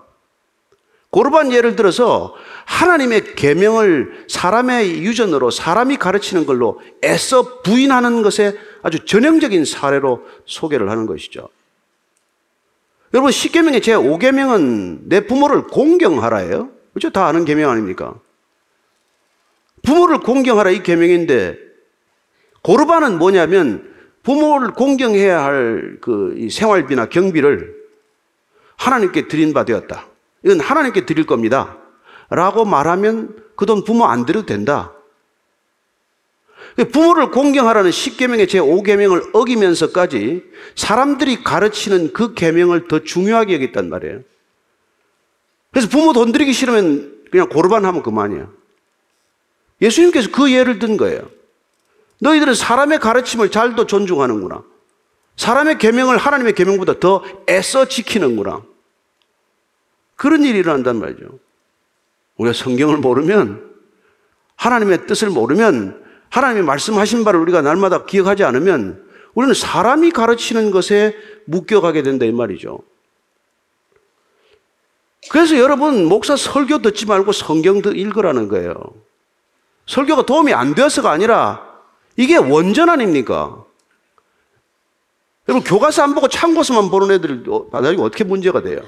Speaker 1: 고르반 예를 들어서 하나님의 계명을 사람의 유전으로 사람이 가르치는 걸로 애써 부인하는 것에 아주 전형적인 사례로 소개를 하는 것이죠. 여러분 10계명의 제 5계명은 내 부모를 공경하라예요. 그렇죠? 다 아는 계명 아닙니까? 부모를 공경하라 이 계명인데 고르반은 뭐냐면 부모를 공경해야 할 그 생활비나 경비를 하나님께 드린 바 되었다. 이건 하나님께 드릴 겁니다. 라고 말하면 그 돈 부모 안 드려도 된다. 부모를 공경하라는 10계명의 제5계명을 어기면서까지 사람들이 가르치는 그 계명을 더 중요하게 여겼단 말이에요. 그래서 부모 돈 들이기 싫으면 그냥 고르반 하면 그만이야. 예수님께서 그 예를 든 거예요. 너희들은 사람의 가르침을 잘도 존중하는구나. 사람의 계명을 하나님의 계명보다 더 애써 지키는구나. 그런 일이 일어난단 말이죠. 우리가 성경을 모르면 하나님의 뜻을 모르면 하나님이 말씀하신 바를 우리가 날마다 기억하지 않으면 우리는 사람이 가르치는 것에 묶여가게 된다 이 말이죠. 그래서 여러분 목사 설교 듣지 말고 성경 읽으라는 거예요. 설교가 도움이 안 되어서가 아니라 이게 원전 아닙니까? 여러분 교과서 안 보고 참고서만 보는 애들 나중에 어떻게 문제가 돼요?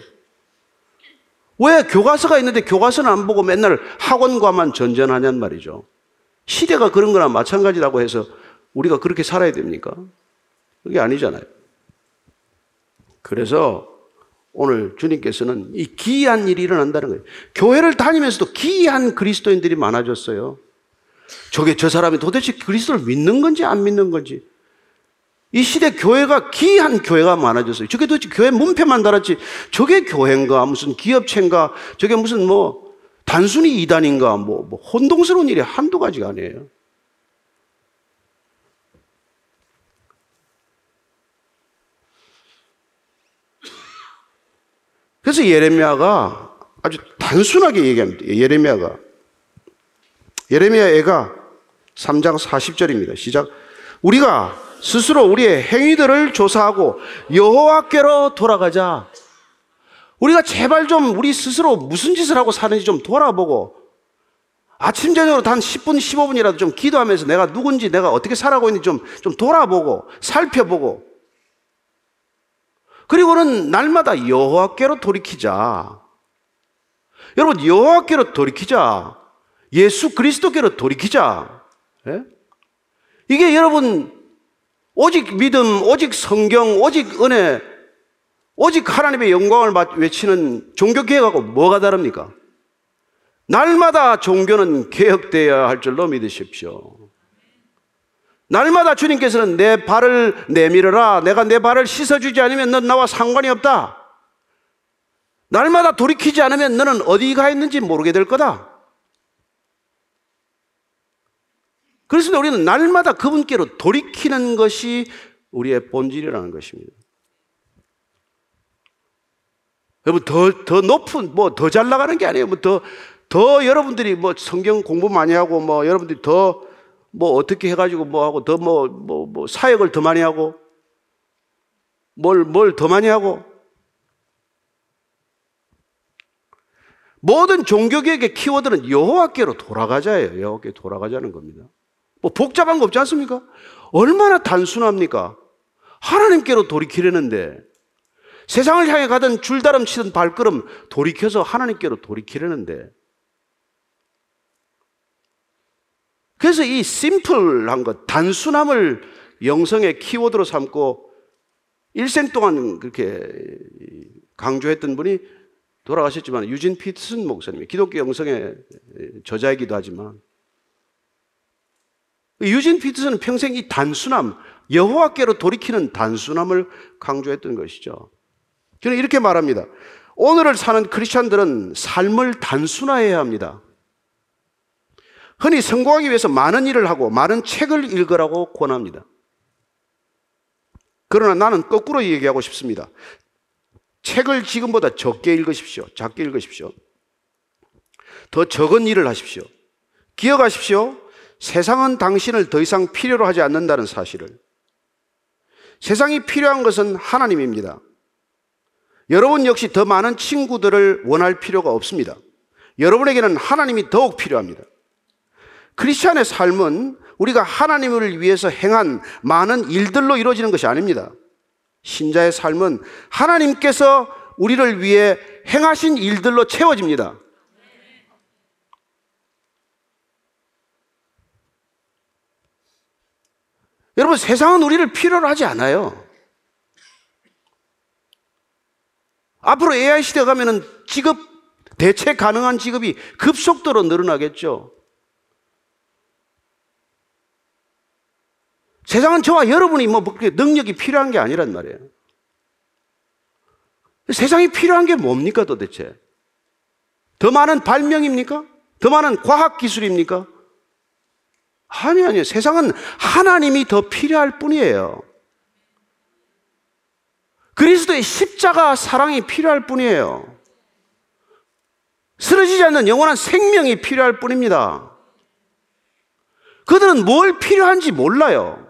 Speaker 1: 왜 교과서가 있는데 교과서는 안 보고 맨날 학원과만 전전하냔 말이죠. 시대가 그런 거나 마찬가지라고 해서 우리가 그렇게 살아야 됩니까? 그게 아니잖아요. 그래서 오늘 주님께서는 이 기이한 일이 일어난다는 거예요. 교회를 다니면서도 기이한 그리스도인들이 많아졌어요. 저게 저 사람이 도대체 그리스도를 믿는 건지 안 믿는 건지. 이 시대 교회가 기이한 교회가 많아졌어요. 저게 도대체 교회 문패만 달았지. 저게 교회인가 무슨 기업체인가 저게 무슨 뭐 단순히 이단인가 뭐, 뭐 혼동스러운 일이 한두 가지가 아니에요. 그래서 예레미야가 아주 단순하게 얘기합니다. 예레미야가 예레미야 애가 3장 40절입니다. 시작. 우리가 스스로 우리의 행위들을 조사하고 여호와께로 돌아가자. 우리가 제발 좀 우리 스스로 무슨 짓을 하고 사는지 좀 돌아보고 아침 저녁으로 단 10분 15분이라도 좀 기도하면서 내가 누군지 내가 어떻게 살아가고 있는지 좀, 좀 돌아보고 살펴보고 그리고는 날마다 여호와께로 돌이키자. 여러분 여호와께로 돌이키자. 예수 그리스도께로 돌이키자. 예? 이게 여러분 오직 믿음, 오직 성경, 오직 은혜, 오직 하나님의 영광을 외치는 종교 개혁하고 뭐가 다릅니까? 날마다 종교는 개혁되어야 할 줄로 믿으십시오. 날마다 주님께서는 내 발을 내밀어라. 내가 내 발을 씻어주지 않으면 넌 나와 상관이 없다. 날마다 돌이키지 않으면 너는 어디 가 있는지 모르게 될 거다. 그래서 우리는 날마다 그분께로 돌이키는 것이 우리의 본질이라는 것입니다. 여러분, 더, 더 높은, 뭐, 더 잘 나가는 게 아니에요. 뭐, 더, 더 여러분들이 뭐 성경 공부 많이 하고, 뭐, 여러분들이 더 뭐 어떻게 해가지고 뭐 하고 더 뭐, 뭐, 뭐 사역을 더 많이 하고 뭘, 뭘 더 많이 하고 모든 종교개혁의 키워드는 여호와께로 돌아가자예요. 여호와께 돌아가자는 겁니다. 뭐 복잡한 거 없지 않습니까? 얼마나 단순합니까? 하나님께로 돌이키려는데 세상을 향해 가던 줄다름 치던 발걸음 돌이켜서 하나님께로 돌이키려는데 그래서 이 심플한 것, 단순함을 영성의 키워드로 삼고 일생 동안 그렇게 강조했던 분이 돌아가셨지만 유진 피트슨 목사님, 기독교 영성의 저자이기도 하지만 유진 피트슨은 평생 이 단순함, 여호와께로 돌이키는 단순함을 강조했던 것이죠. 저는 이렇게 말합니다. 오늘을 사는 크리스천들은 삶을 단순화해야 합니다. 흔히 성공하기 위해서 많은 일을 하고 많은 책을 읽으라고 권합니다. 그러나 나는 거꾸로 얘기하고 싶습니다. 책을 지금보다 적게 읽으십시오. 작게 읽으십시오. 더 적은 일을 하십시오. 기억하십시오. 세상은 당신을 더 이상 필요로 하지 않는다는 사실을. 세상이 필요한 것은 하나님입니다. 여러분 역시 더 많은 친구들을 원할 필요가 없습니다. 여러분에게는 하나님이 더욱 필요합니다. 크리스천의 삶은 우리가 하나님을 위해서 행한 많은 일들로 이루어지는 것이 아닙니다. 신자의 삶은 하나님께서 우리를 위해 행하신 일들로 채워집니다. 여러분, 세상은 우리를 필요로 하지 않아요. 앞으로 AI 시대가 가면은 직업, 대체 가능한 직업이 급속도로 늘어나겠죠. 세상은 저와 여러분이 뭐 능력이 필요한 게 아니란 말이에요. 세상이 필요한 게 뭡니까 도대체? 더 많은 발명입니까? 더 많은 과학 기술입니까? 아니, 아니요. 세상은 하나님이 더 필요할 뿐이에요. 그리스도의 십자가 사랑이 필요할 뿐이에요. 쓰러지지 않는 영원한 생명이 필요할 뿐입니다. 그들은 뭘 필요한지 몰라요.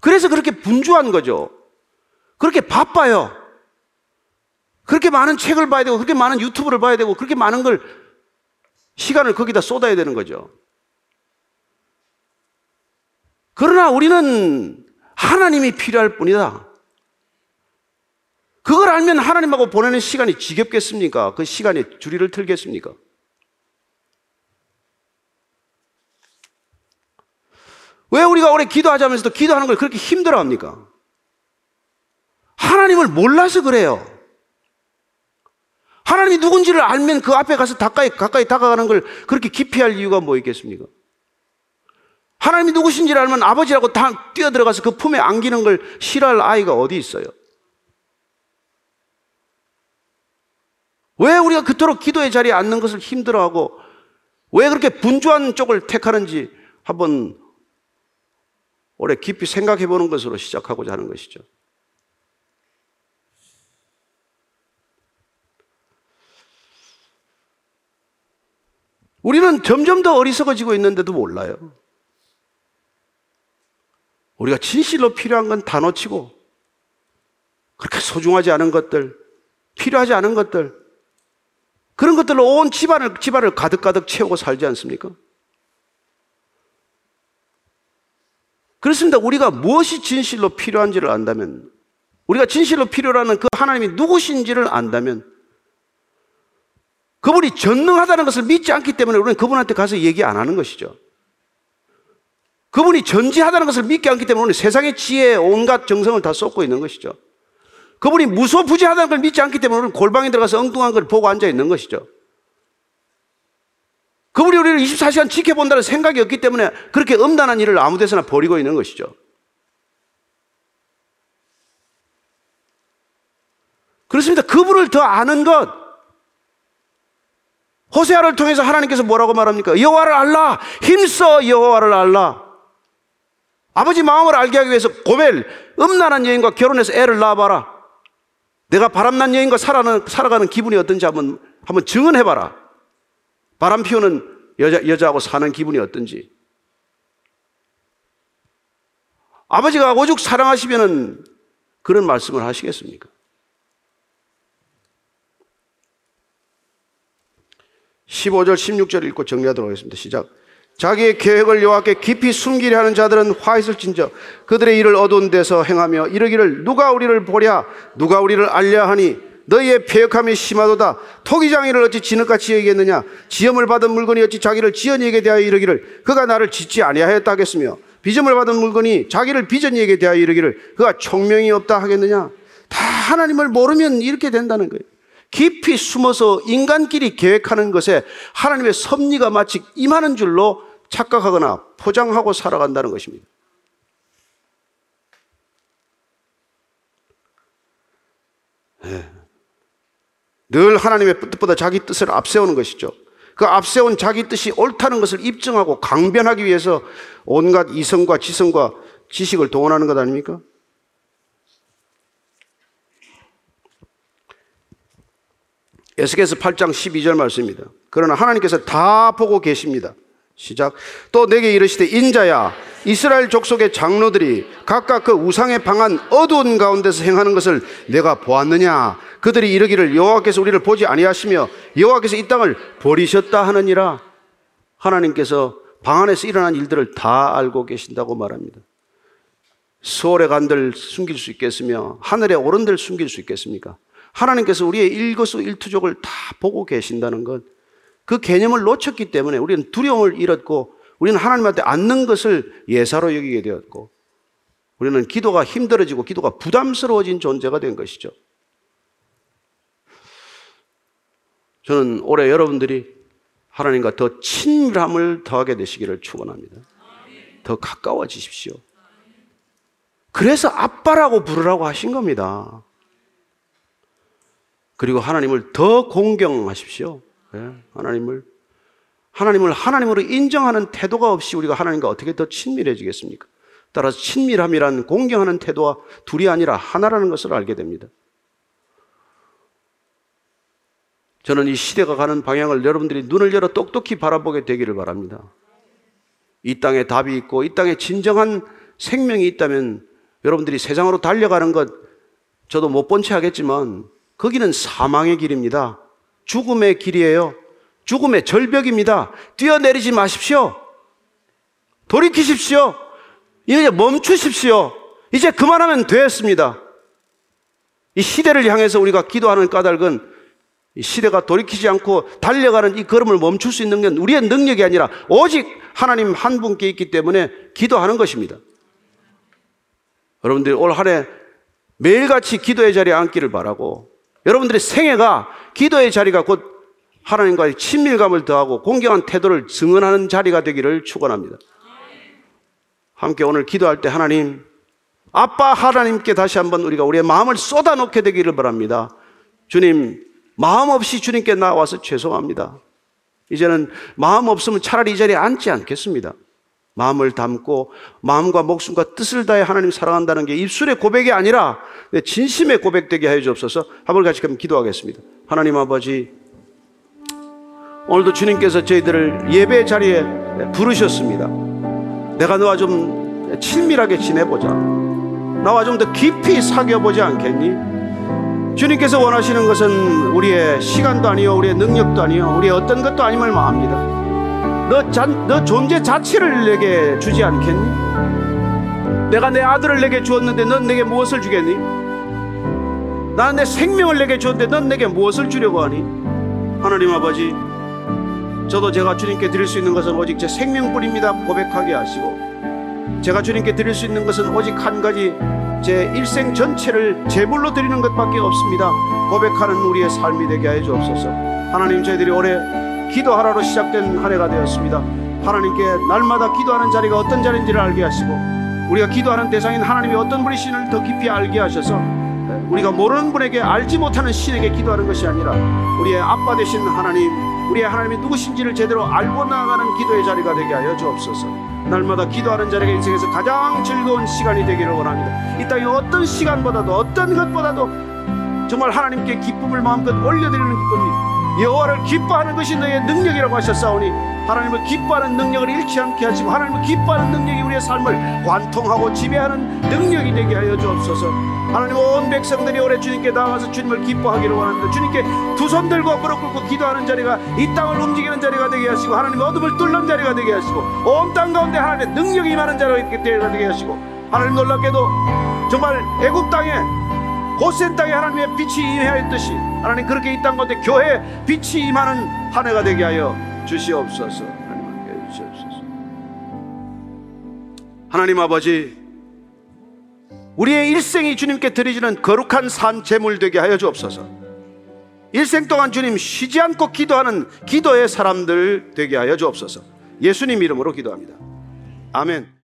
Speaker 1: 그래서 그렇게 분주한 거죠. 그렇게 바빠요. 그렇게 많은 책을 봐야 되고, 그렇게 많은 유튜브를 봐야 되고, 그렇게 많은 걸, 시간을 거기다 쏟아야 되는 거죠. 그러나 우리는 하나님이 필요할 뿐이다. 그걸 알면 하나님하고 보내는 시간이 지겹겠습니까? 그 시간에 줄이를 틀겠습니까? 왜 우리가 오래 기도하자면서도 기도하는 걸 그렇게 힘들어 합니까? 하나님을 몰라서 그래요. 하나님이 누군지를 알면 그 앞에 가서 가까이, 가까이 다가가는 걸 그렇게 깊이 할 이유가 뭐 있겠습니까? 하나님이 누구신지를 알면 아버지라고 다 뛰어들어가서 그 품에 안기는 걸 싫어할 아이가 어디 있어요? 왜 우리가 그토록 기도의 자리에 앉는 것을 힘들어하고 왜 그렇게 분주한 쪽을 택하는지 한번 오래 깊이 생각해 보는 것으로 시작하고자 하는 것이죠. 우리는 점점 더 어리석어지고 있는데도 몰라요. 우리가 진실로 필요한 건다 놓치고 그렇게 소중하지 않은 것들, 필요하지 않은 것들, 그런 것들로 온 집안을, 집안을 가득가득 채우고 살지 않습니까? 그렇습니다. 우리가 무엇이 진실로 필요한지를 안다면, 우리가 진실로 필요라는 그 하나님이 누구신지를 안다면, 그분이 전능하다는 것을 믿지 않기 때문에 우리는 그분한테 가서 얘기 안 하는 것이죠. 그분이 전지하다는 것을 믿지 않기 때문에 우리는 세상의 지혜에 온갖 정성을 다 쏟고 있는 것이죠. 그분이 무소부지하다는 걸 믿지 않기 때문에 우리는 골방에 들어가서 엉뚱한 걸 보고 앉아 있는 것이죠. 그분이 우리를 24시간 지켜본다는 생각이 없기 때문에 그렇게 음란한 일을 아무 데서나 벌이고 있는 것이죠. 그렇습니다. 그분을 더 아는 것. 호세아를 통해서 하나님께서 뭐라고 말합니까? 여호와를 알라. 힘써 여호와를 알라. 아버지 마음을 알게 하기 위해서 고멜 음란한 여인과 결혼해서 애를 낳아봐라. 내가 바람난 여인과 살아가는, 살아가는 기분이 어떤지 한번 한번 증언해봐라. 바람 피우는 여자, 여자하고 사는 기분이 어떤지. 아버지가 오죽 사랑하시면은 그런 말씀을 하시겠습니까? 15절, 16절 읽고 정리하도록 하겠습니다. 시작. 자기의 계획을 여호와께 깊이 숨기려 하는 자들은 화 있을 진저 그들의 일을 어두운 데서 행하며 이러기를 누가 우리를 보랴 누가 우리를 알려 하니 너희의 폐역함이 심하도다. 토기장이를 어찌 진흙같이 여기겠느냐? 지음을 받은 물건이 어찌 자기를 지연이에게 대하여 이르기를 그가 나를 짓지 아니하였다 하겠으며 비점을 받은 물건이 자기를 비전이에게 대하여 이르기를 그가 총명이 없다 하겠느냐? 다 하나님을 모르면 이렇게 된다는 거예요. 깊이 숨어서 인간끼리 계획하는 것에 하나님의 섭리가 마치 임하는 줄로 착각하거나 포장하고 살아간다는 것입니다. 네. 늘 하나님의 뜻보다 자기 뜻을 앞세우는 것이죠. 그 앞세운 자기 뜻이 옳다는 것을 입증하고 강변하기 위해서 온갖 이성과 지성과 지식을 동원하는 것 아닙니까? 에스겔서 8장 12절 말씀입니다. 그러나 하나님께서 다 보고 계십니다. 시작. 또 내게 이르시되 인자야 이스라엘 족속의 장로들이 각각 그 우상의 방한 어두운 가운데서 행하는 것을 내가 보았느냐 그들이 이르기를 여호와께서 우리를 보지 아니하시며 여호와께서 이 땅을 버리셨다 하느니라 하나님께서 방 안에서 일어난 일들을 다 알고 계신다고 말합니다. 수월의 간들 숨길 수 있겠으며 하늘의 오른들 숨길 수 있겠습니까? 하나님께서 우리의 일거수일투족을 다 보고 계신다는 것, 그 개념을 놓쳤기 때문에 우리는 두려움을 잃었고 우리는 하나님한테 앉는 것을 예사로 여기게 되었고 우리는 기도가 힘들어지고 기도가 부담스러워진 존재가 된 것이죠. 저는 올해 여러분들이 하나님과 더 친밀함을 더하게 되시기를 축원합니다. 더 가까워지십시오. 그래서 아빠라고 부르라고 하신 겁니다. 그리고 하나님을 더 공경하십시오. 예, 하나님을 하나님을 하나님으로 인정하는 태도가 없이 우리가 하나님과 어떻게 더 친밀해지겠습니까? 따라서 친밀함이란 공경하는 태도와 둘이 아니라 하나라는 것을 알게 됩니다. 저는 이 시대가 가는 방향을 여러분들이 눈을 열어 똑똑히 바라보게 되기를 바랍니다. 이 땅에 답이 있고 이 땅에 진정한 생명이 있다면 여러분들이 세상으로 달려가는 것 저도 못 본 채 하겠지만 거기는 사망의 길입니다. 죽음의 길이에요. 죽음의 절벽입니다. 뛰어내리지 마십시오. 돌이키십시오. 이제 멈추십시오. 이제 그만하면 되었습니다. 이 시대를 향해서 우리가 기도하는 까닭은 이 시대가 돌이키지 않고 달려가는 이 걸음을 멈출 수 있는 건 우리의 능력이 아니라 오직 하나님 한 분께 있기 때문에 기도하는 것입니다. 여러분들이 올한 해 매일같이 기도의 자리에 앉기를 바라고 여러분들의 생애가 기도의 자리가 곧 하나님과의 친밀감을 더하고 공경한 태도를 증언하는 자리가 되기를 축원합니다. 함께 오늘 기도할 때 하나님 아빠 하나님께 다시 한번 우리가 우리의 마음을 쏟아놓게 되기를 바랍니다. 주님 마음 없이 주님께 나와서 죄송합니다. 이제는 마음 없으면 차라리 이 자리에 앉지 않겠습니다. 마음을 담고 마음과 목숨과 뜻을 다해 하나님 사랑한다는 게 입술의 고백이 아니라 진심의 고백되게 하여 주옵소서. 한번 같이 그럼 기도하겠습니다. 하나님 아버지 오늘도 주님께서 저희들을 예배 자리에 부르셨습니다. 내가 너와 좀 친밀하게 지내보자. 나와 좀 더 깊이 사귀어보지 않겠니? 주님께서 원하시는 것은 우리의 시간도 아니요, 우리의 능력도 아니요, 우리의 어떤 것도 아님을 마합니다. 너, 자, 너 존재 자체를 내게 주지 않겠니? 내가 내 아들을 내게 주었는데 넌 내게 무엇을 주겠니? 나는 내 생명을 내게 주었는데 넌 내게 무엇을 주려고 하니? 하나님 아버지, 저도 제가 주님께 드릴 수 있는 것은 오직 제 생명뿐입니다. 고백하게 하시고, 제가 주님께 드릴 수 있는 것은 오직 한 가지 제 일생 전체를 제물로 드리는 것밖에 없습니다. 고백하는 우리의 삶이 되게 하여 주옵소서. 하나님 저희들이 올해 기도하라로 시작된 한 해가 되었습니다. 하나님께 날마다 기도하는 자리가 어떤 자리인지를 알게 하시고 우리가 기도하는 대상인 하나님이 어떤 분이신을 더 깊이 알게 하셔서 우리가 모르는 분에게 알지 못하는 신에게 기도하는 것이 아니라 우리의 아빠 되신 하나님, 우리의 하나님이 누구신지를 제대로 알고 나아가는 기도의 자리가 되게 하여 주옵소서. 날마다 기도하는 자리가 인생에서 가장 즐거운 시간이 되기를 원합니다. 이 땅의 어떤 시간보다도 어떤 것보다도 정말 하나님께 기쁨을 마음껏 올려드리는 기쁨이 여호와를 기뻐하는 것이 너의 능력이라고 하셨사오니 하나님을 기뻐하는 능력을 잃지 않게 하시고 하나님을 기뻐하는 능력이 우리의 삶을 관통하고 지배하는 능력이 되게 하여 주옵소서. 하나님 온 백성들이 올해 주님께 나와서 주님을 기뻐하기를 원합니다. 주님께 두 손 들고 무릎 꿇고 기도하는 자리가 이 땅을 움직이는 자리가 되게 하시고 하나님 어둠을 뚫는 자리가 되게 하시고 온 땅 가운데 하나님의 능력이 임하는 자리가 되게 하시고 하나님 놀랍게도 정말 애굽 땅에 고센 땅에 하나님의 빛이 임하였듯이 하나님 그렇게 이 땅 가운데 교회 빛이 임하는 한 해가 되게 하여 주시옵소서. 하나님 함께 주시옵소서. 하나님 아버지 우리의 일생이 주님께 드리지는 거룩한 산 제물 되게 하여 주옵소서. 일생 동안 주님 쉬지 않고 기도하는 기도의 사람들 되게 하여 주옵소서. 예수님 이름으로 기도합니다. 아멘